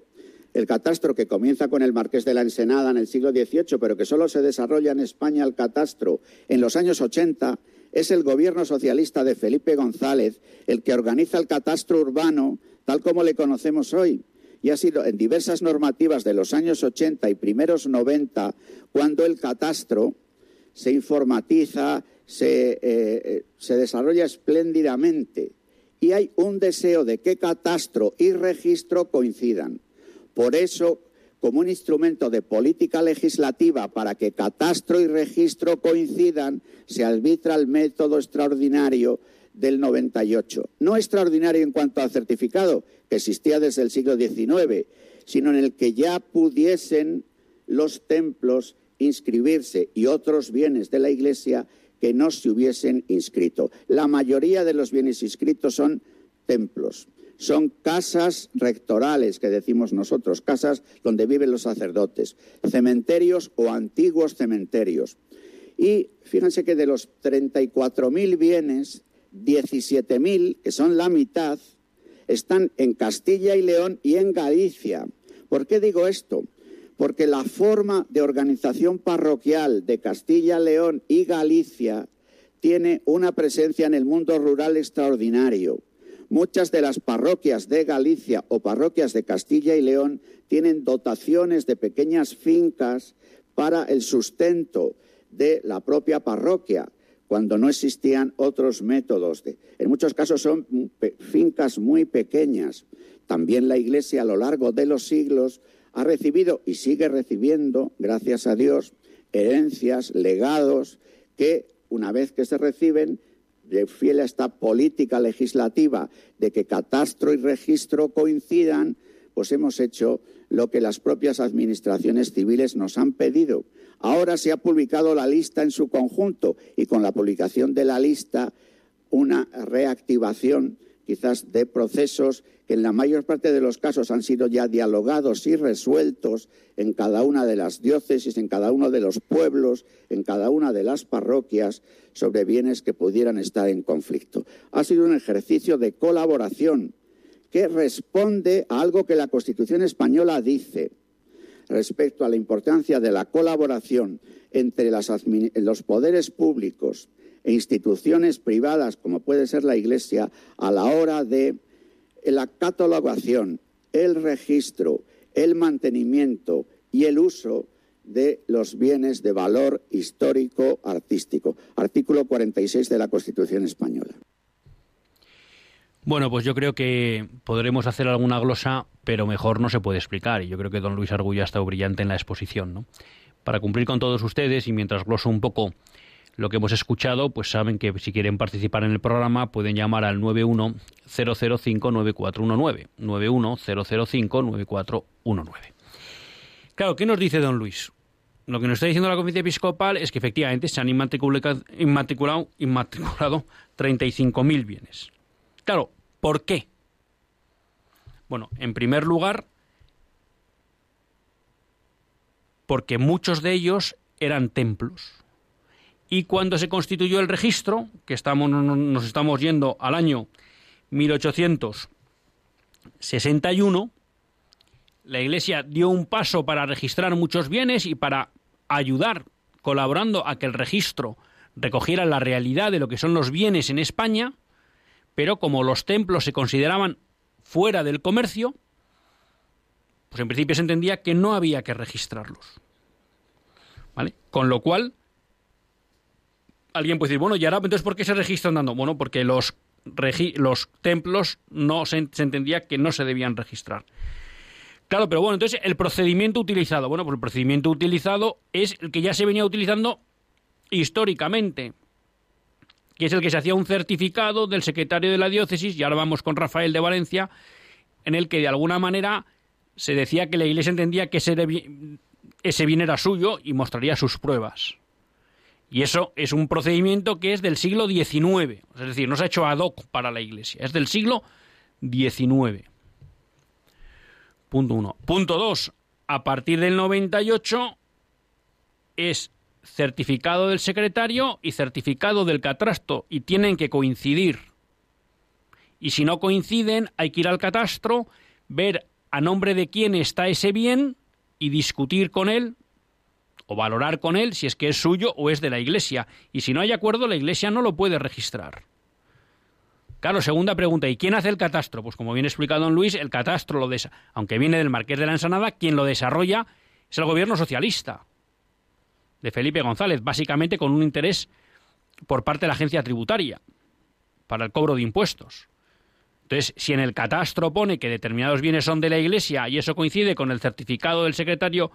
el catastro que comienza con el Marqués de la Ensenada en el siglo XVIII, pero que solo se desarrolla en España el catastro en los años 80, es el gobierno socialista de Felipe González el que organiza el catastro urbano tal como le conocemos hoy. Y ha sido en diversas normativas de los años 80 y primeros 90 cuando el catastro se informatiza, se, eh, se desarrolla espléndidamente. Y hay un deseo de que catastro y registro coincidan. Por eso, como un instrumento de política legislativa para que catastro y registro coincidan, se arbitra el método extraordinario del 98. No extraordinario en cuanto al certificado, que existía desde el siglo XIX, sino en el que ya pudiesen los templos inscribirse y otros bienes de la Iglesia que no se hubiesen inscrito. La mayoría de los bienes inscritos son templos, son casas rectorales, que decimos nosotros, casas donde viven los sacerdotes, cementerios o antiguos cementerios. Y fíjense que de los 34.000 bienes, 17.000, que son la mitad, están en Castilla y León y en Galicia. ¿Por qué digo esto? Porque la forma de organización parroquial de Castilla, León y Galicia tiene una presencia en el mundo rural extraordinario. Muchas de las parroquias de Galicia o parroquias de Castilla y León tienen dotaciones de pequeñas fincas para el sustento de la propia parroquia cuando no existían otros métodos. De, en muchos casos son fincas muy pequeñas. También la Iglesia a lo largo de los siglos ha recibido y sigue recibiendo, gracias a Dios, herencias, legados, que una vez que se reciben, fiel a esta política legislativa de que catastro y registro coincidan, pues hemos hecho lo que las propias administraciones civiles nos han pedido. Ahora se ha publicado la lista en su conjunto y con la publicación de la lista una reactivación quizás de procesos que en la mayor parte de los casos han sido ya dialogados y resueltos en cada una de las diócesis, en cada uno de los pueblos, en cada una de las parroquias, sobre bienes que pudieran estar en conflicto. Ha sido un ejercicio de colaboración que responde a algo que la Constitución española dice respecto a la importancia de la colaboración entre los poderes públicos e instituciones privadas, como puede ser la Iglesia, a la hora de la catalogación, el registro, el mantenimiento y el uso de los bienes de valor histórico artístico. Artículo 46 de la Constitución española.
Bueno, pues yo creo que podremos hacer alguna glosa, pero mejor no se puede explicar. Y yo creo que don Luis Argulla ha estado brillante en la exposición. ¿no? Para cumplir con todos ustedes, y mientras gloso un poco lo que hemos escuchado, pues saben que si quieren participar en el programa pueden llamar al 910059419. 910059419. Claro, ¿qué nos dice don Luis? Lo que nos está diciendo la Conferencia Episcopal es que efectivamente se han inmatriculado, inmatriculado, inmatriculado 35.000 bienes. Claro, ¿por qué? Bueno, en primer lugar, porque muchos de ellos eran templos. Y cuando se constituyó el registro, que estamos, nos estamos yendo al año 1861, la Iglesia dio un paso para registrar muchos bienes y para ayudar, colaborando a que el registro recogiera la realidad de lo que son los bienes en España, pero como los templos se consideraban fuera del comercio, pues en principio se entendía que no había que registrarlos. ¿Vale? Con lo cual, alguien puede decir, bueno, ¿y ahora entonces por qué se registran dando? Bueno, porque los, los templos no se, entendía que no se debían registrar. Claro, pero bueno, entonces el procedimiento utilizado, bueno, pues el procedimiento utilizado es el que ya se venía utilizando históricamente, que es el que se hacía un certificado del secretario de la diócesis, y ahora vamos con Rafael de Valencia, en el que de alguna manera se decía que la Iglesia entendía que ese, ese bien era suyo y mostraría sus pruebas. Y eso es un procedimiento que es del siglo XIX, es decir, no se ha hecho ad hoc para la Iglesia, es del siglo XIX. Punto uno. Punto dos, a partir del 98 es certificado del secretario y certificado del catastro y tienen que coincidir. Y si no coinciden, hay que ir al catastro, ver a nombre de quién está ese bien y discutir con él o valorar con él si es que es suyo o es de la Iglesia. Y si no hay acuerdo, la Iglesia no lo puede registrar. Claro, segunda pregunta, ¿y quién hace el catastro? Pues como bien explicado don Luis, el catastro, lo aunque viene del Marqués de la Ensanada, quien lo desarrolla es el gobierno socialista de Felipe González, básicamente con un interés por parte de la agencia tributaria para el cobro de impuestos. Entonces, si en el catastro pone que determinados bienes son de la Iglesia y eso coincide con el certificado del secretario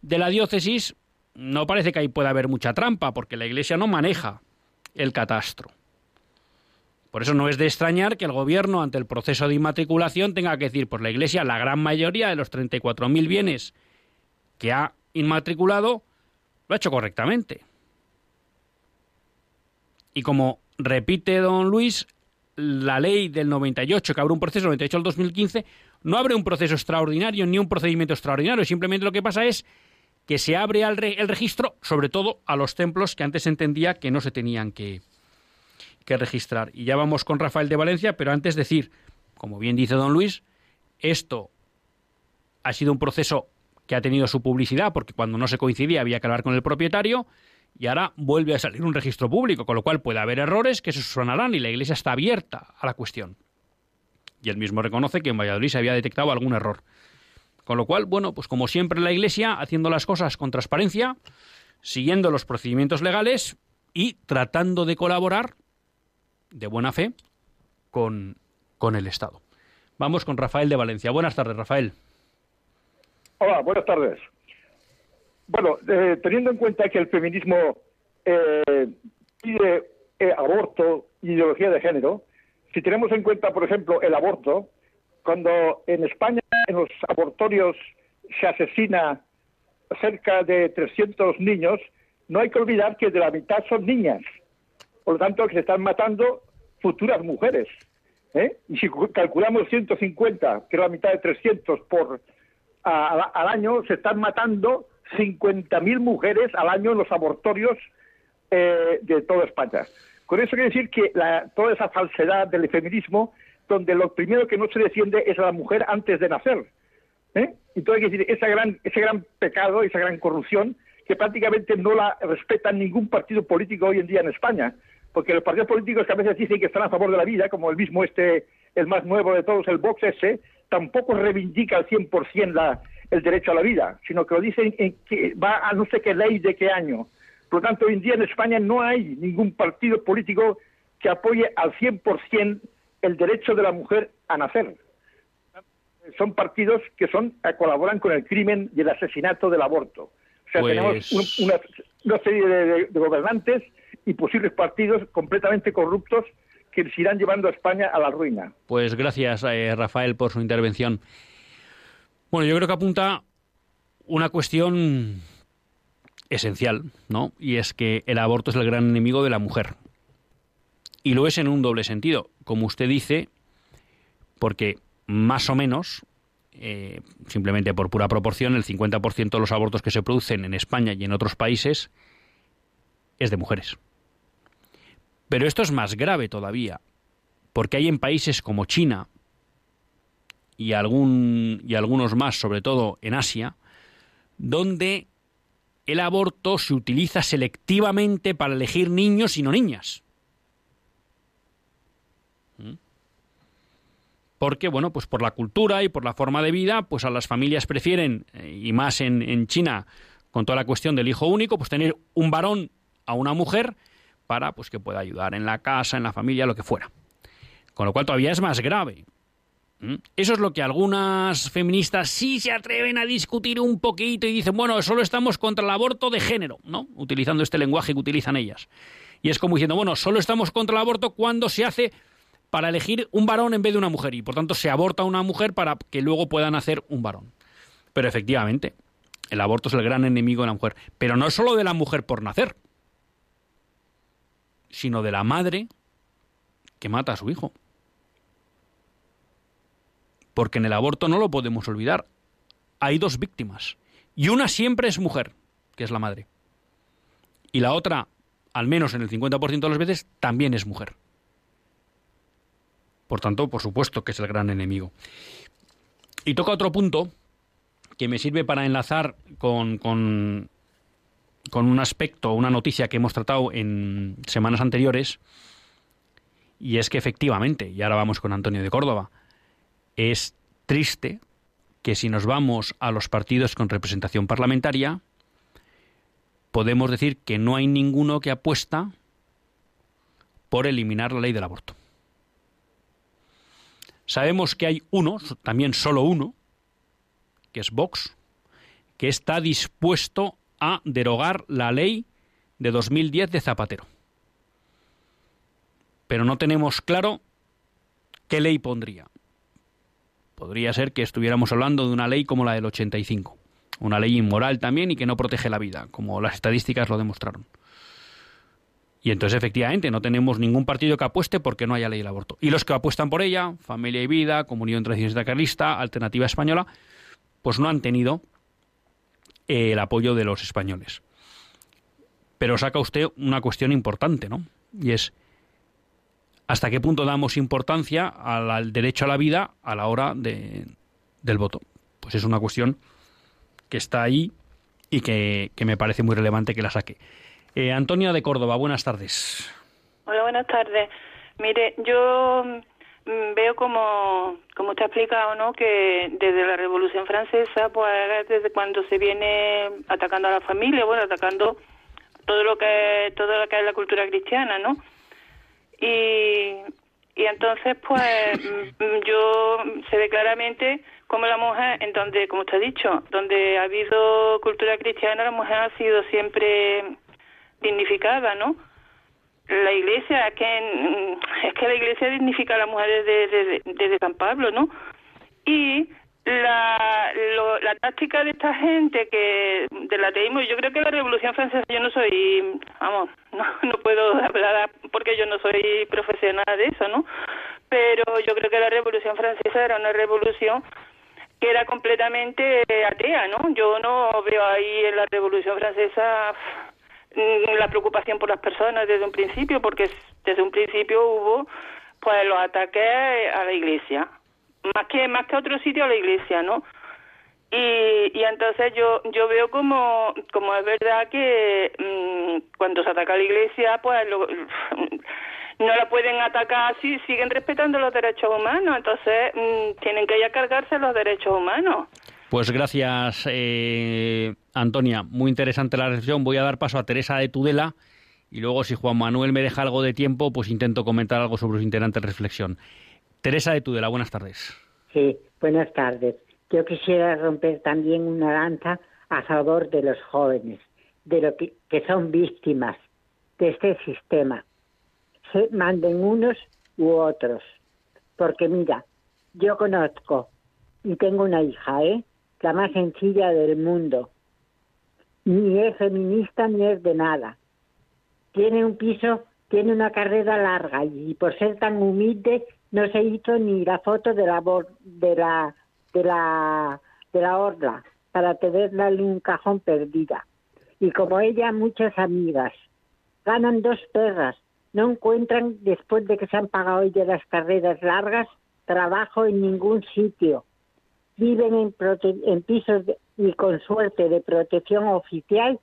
de la diócesis, no parece que ahí pueda haber mucha trampa, porque la Iglesia no maneja el catastro. Por eso no es de extrañar que el gobierno, ante el proceso de inmatriculación, tenga que decir, pues la Iglesia, la gran mayoría de los 34.000 bienes que ha inmatriculado, lo ha hecho correctamente. Y como repite don Luis, la ley del 98, que abre un proceso del 98 al 2015, no abre un proceso extraordinario ni un procedimiento extraordinario. Simplemente lo que pasa es que se abre el, registro, sobre todo a los templos que antes entendía que no se tenían que, que registrar. Y ya vamos con Rafael de Valencia, pero antes decir, como bien dice don Luis, esto ha sido un proceso que ha tenido su publicidad, porque cuando no se coincidía había que hablar con el propietario, y ahora vuelve a salir un registro público, con lo cual puede haber errores que se sonarán y la Iglesia está abierta a la cuestión. Y él mismo reconoce que en Valladolid se había detectado algún error. Con lo cual, bueno, pues como siempre la Iglesia, haciendo las cosas con transparencia, siguiendo los procedimientos legales y tratando de colaborar de buena fe con, con el Estado. Vamos con Rafael de Valencia. Buenas tardes, Rafael.
Hola, buenas tardes. Bueno, eh, teniendo en cuenta que el feminismo eh, pide eh, aborto y ideología de género, si tenemos en cuenta, por ejemplo, el aborto, cuando en España en los abortorios se asesina cerca de 300 niños, no hay que olvidar que de la mitad son niñas. Por lo tanto, que se están matando futuras mujeres. ¿eh? Y si calculamos 150, que es la mitad de 300 por al año, se están matando 50.000 mujeres al año en los abortorios eh, de toda España. Con eso quiere decir que toda esa falsedad del feminismo donde lo primero que no se defiende es a la mujer antes de nacer. ¿eh? Entonces, hay que decir, esa gran, ese gran pecado, esa gran corrupción, que prácticamente no la respeta ningún partido político hoy en día en España, porque los partidos políticos que a veces dicen que están a favor de la vida, como el mismo este, el más nuevo de todos, el Vox ese, tampoco reivindica al 100% la, el derecho a la vida, sino que lo dicen en que va a no sé qué ley de qué año. Por lo tanto, hoy en día en España no hay ningún partido político que apoye al 100% el derecho de la mujer a nacer. Son partidos que son eh, colaboran con el crimen y el asesinato del aborto. O sea, tenemos
pues
una... una serie de, gobernantes y posibles partidos completamente corruptos que se irán llevando a España a la ruina.
Pues gracias, eh, Rafael, por su intervención. Bueno, yo creo que apunta una cuestión esencial, ¿no? Y es que el aborto es el gran enemigo de la mujer. Y lo es en un doble sentido. Como usted dice, porque más o menos, eh, simplemente por pura proporción, el 50% de los abortos que se producen en España y en otros países es de mujeres. Pero esto es más grave todavía, porque hay en países como China y, y algunos más, sobre todo en Asia, donde el aborto se utiliza selectivamente para elegir niños y no niñas. ¿Mm? Porque, bueno, pues por la cultura y por la forma de vida, pues a las familias prefieren, eh, y más en, en China, con toda la cuestión del hijo único, pues tener un varón a una mujer para pues que pueda ayudar en la casa, en la familia, lo que fuera. Con lo cual todavía es más grave. ¿Mm? Eso es lo que algunas feministas sí se atreven a discutir un poquito y dicen, bueno, solo estamos contra el aborto de género, ¿no? Utilizando este lenguaje que utilizan ellas. Y es como diciendo, bueno, solo estamos contra el aborto cuando se hace para elegir un varón en vez de una mujer y por tanto se aborta a una mujer para que luego puedan hacer un varón. Pero efectivamente, el aborto es el gran enemigo de la mujer, pero no solo de la mujer por nacer, sino de la madre que mata a su hijo. Porque en el aborto no lo podemos olvidar. Hay dos víctimas. Y una siempre es mujer, que es la madre. Y la otra, al menos en el 50% de las veces, también es mujer. Por tanto, por supuesto que es el gran enemigo. Y toca otro punto que me sirve para enlazar con, con, con un aspecto, una noticia que hemos tratado en semanas anteriores, y es que efectivamente, y ahora vamos con Antonio de Córdoba, es triste que si nos vamos a los partidos con representación parlamentaria, podemos decir que no hay ninguno que apuesta por eliminar la ley del aborto. Sabemos que hay uno, también solo uno, que es Vox, que está dispuesto a derogar la ley de 2010 de Zapatero. Pero no tenemos claro qué ley pondría podría ser que estuviéramos hablando de una ley como la del 85, una ley inmoral también y que no protege la vida, como las estadísticas lo demostraron. Y entonces, efectivamente, no tenemos ningún partido que apueste porque no haya ley del aborto. Y los que apuestan por ella, Familia y Vida, Comunión Tradicionalista Carlista, Alternativa Española, pues no han tenido el apoyo de los españoles. Pero saca usted una cuestión importante, ¿no? Y es, hasta qué punto damos importancia al, derecho a la vida a la hora de, del voto. Pues es una cuestión que está ahí y que, me parece muy relevante que la saque. Eh, Antonia de Córdoba, buenas tardes.
Hola, buenas tardes. Mire, yo veo como, como usted ha explicado, ¿no? Que desde la Revolución Francesa, pues desde cuando se viene atacando a la familia, bueno, atacando todo lo que todo lo que es la cultura cristiana, ¿no? Y, y entonces, pues, mm, yo se ve claramente como la mujer, en donde, como usted ha dicho, donde ha habido cultura cristiana, la mujer ha sido siempre dignificada, ¿no? La iglesia, es que, mm, es que la iglesia dignifica a la mujer desde, San Pablo, ¿no? Y la, la táctica de esta gente que del ateísmo, yo creo que la Revolución Francesa, yo no soy, vamos, [LAUGHS] no, no puedo hablar porque yo no soy profesional de eso, ¿no? Pero yo creo que la Revolución Francesa era una revolución que era completamente atea, ¿no? Yo no veo ahí en la Revolución Francesa la preocupación por las personas desde un principio, porque desde un principio hubo pues los ataques a la iglesia más que más que a otro sitio a la iglesia, ¿no? Y, y entonces yo yo veo como como es verdad que mm, cuando se ataca a la iglesia, pues [LAUGHS] no la pueden atacar así, siguen respetando los derechos humanos, entonces mm, tienen que ya cargarse los derechos humanos.
Pues gracias, eh, Antonia. Muy interesante la reflexión. Voy a dar paso a Teresa de Tudela y luego, si Juan Manuel me deja algo de tiempo, pues intento comentar algo sobre su interesante reflexión. Teresa de Tudela, buenas tardes.
Sí, buenas tardes. Yo quisiera romper también una lanza a favor de los jóvenes, de lo que, que son víctimas de este sistema. Se manden unos u otros. Porque mira, yo conozco y tengo una hija, ¿eh? La más sencilla del mundo. Ni es feminista ni es de nada. Tiene un piso, tiene una carrera larga y por ser tan humilde no se hizo ni la foto de la de la de la de la orla para tenerla en un cajón perdida. Y como ella, muchas amigas. Ganan dos perras. No encuentran, después de que se han pagado ellas las carreras largas, trabajo en ningún sitio. Viven en, en pisos y con suerte de protección oficial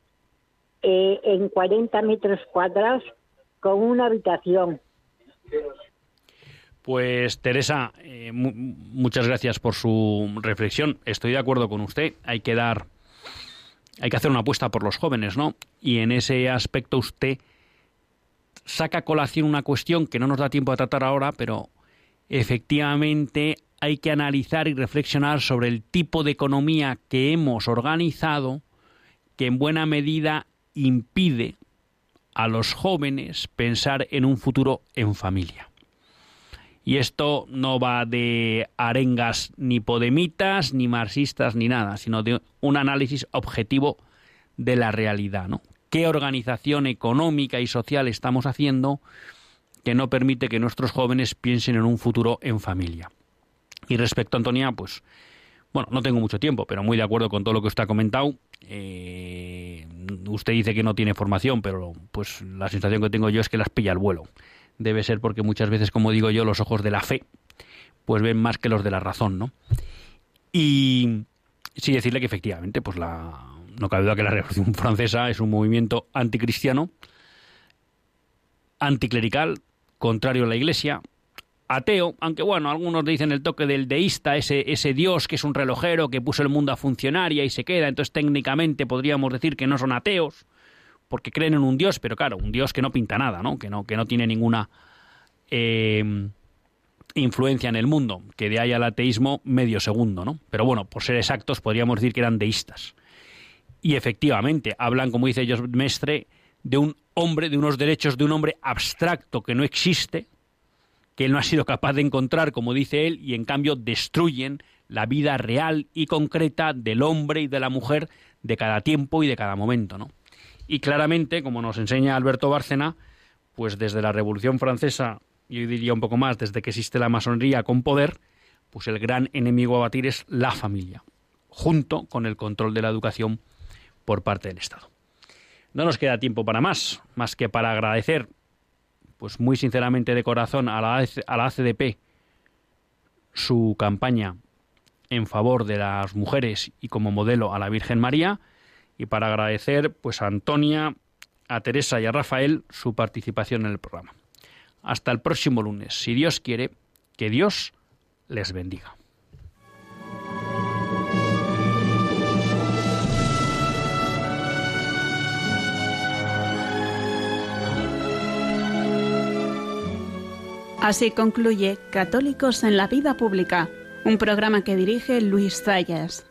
eh, en 40 metros cuadrados con una habitación.
Pues Teresa, eh, muchas gracias por su reflexión. Estoy de acuerdo con usted. Hay que dar, hay que hacer una apuesta por los jóvenes, ¿no? Y en ese aspecto usted saca colación una cuestión que no nos da tiempo a tratar ahora, pero efectivamente hay que analizar y reflexionar sobre el tipo de economía que hemos organizado que en buena medida impide a los jóvenes pensar en un futuro en familia. Y esto no va de arengas ni podemitas, ni marxistas, ni nada, sino de un análisis objetivo de la realidad, ¿no? ¿Qué organización económica y social estamos haciendo que no permite que nuestros jóvenes piensen en un futuro en familia? Y respecto a Antonia, pues, bueno, no tengo mucho tiempo, pero muy de acuerdo con todo lo que usted ha comentado. Eh, usted dice que no tiene formación, pero pues la sensación que tengo yo es que las pilla al vuelo debe ser porque muchas veces, como digo yo, los ojos de la fe pues ven más que los de la razón, ¿no? Y sí decirle que efectivamente, pues la, no cabe duda que la Revolución Francesa es un movimiento anticristiano, anticlerical, contrario a la Iglesia, ateo, aunque bueno, algunos dicen el toque del deísta, ese, ese dios que es un relojero que puso el mundo a funcionar y ahí se queda, entonces técnicamente podríamos decir que no son ateos, porque creen en un Dios, pero claro, un Dios que no pinta nada, ¿no? Que no, que no tiene ninguna eh, influencia en el mundo, que de ahí al ateísmo medio segundo, ¿no? Pero bueno, por ser exactos, podríamos decir que eran deístas. Y efectivamente, hablan, como dice ellos Mestre, de un hombre, de unos derechos de un hombre abstracto que no existe, que él no ha sido capaz de encontrar, como dice él, y en cambio destruyen la vida real y concreta del hombre y de la mujer de cada tiempo y de cada momento, ¿no? Y claramente, como nos enseña Alberto Bárcena, pues desde la Revolución Francesa, yo diría un poco más, desde que existe la masonería con poder, pues el gran enemigo a batir es la familia, junto con el control de la educación por parte del Estado. No nos queda tiempo para más, más que para agradecer, pues muy sinceramente de corazón, a la, a la ACDP su campaña en favor de las mujeres y como modelo a la Virgen María, y para agradecer pues a Antonia, a Teresa y a Rafael su participación en el programa. Hasta el próximo lunes, si Dios quiere, que Dios les bendiga.
Así concluye Católicos en la Vida Pública, un programa que dirige Luis Zayas.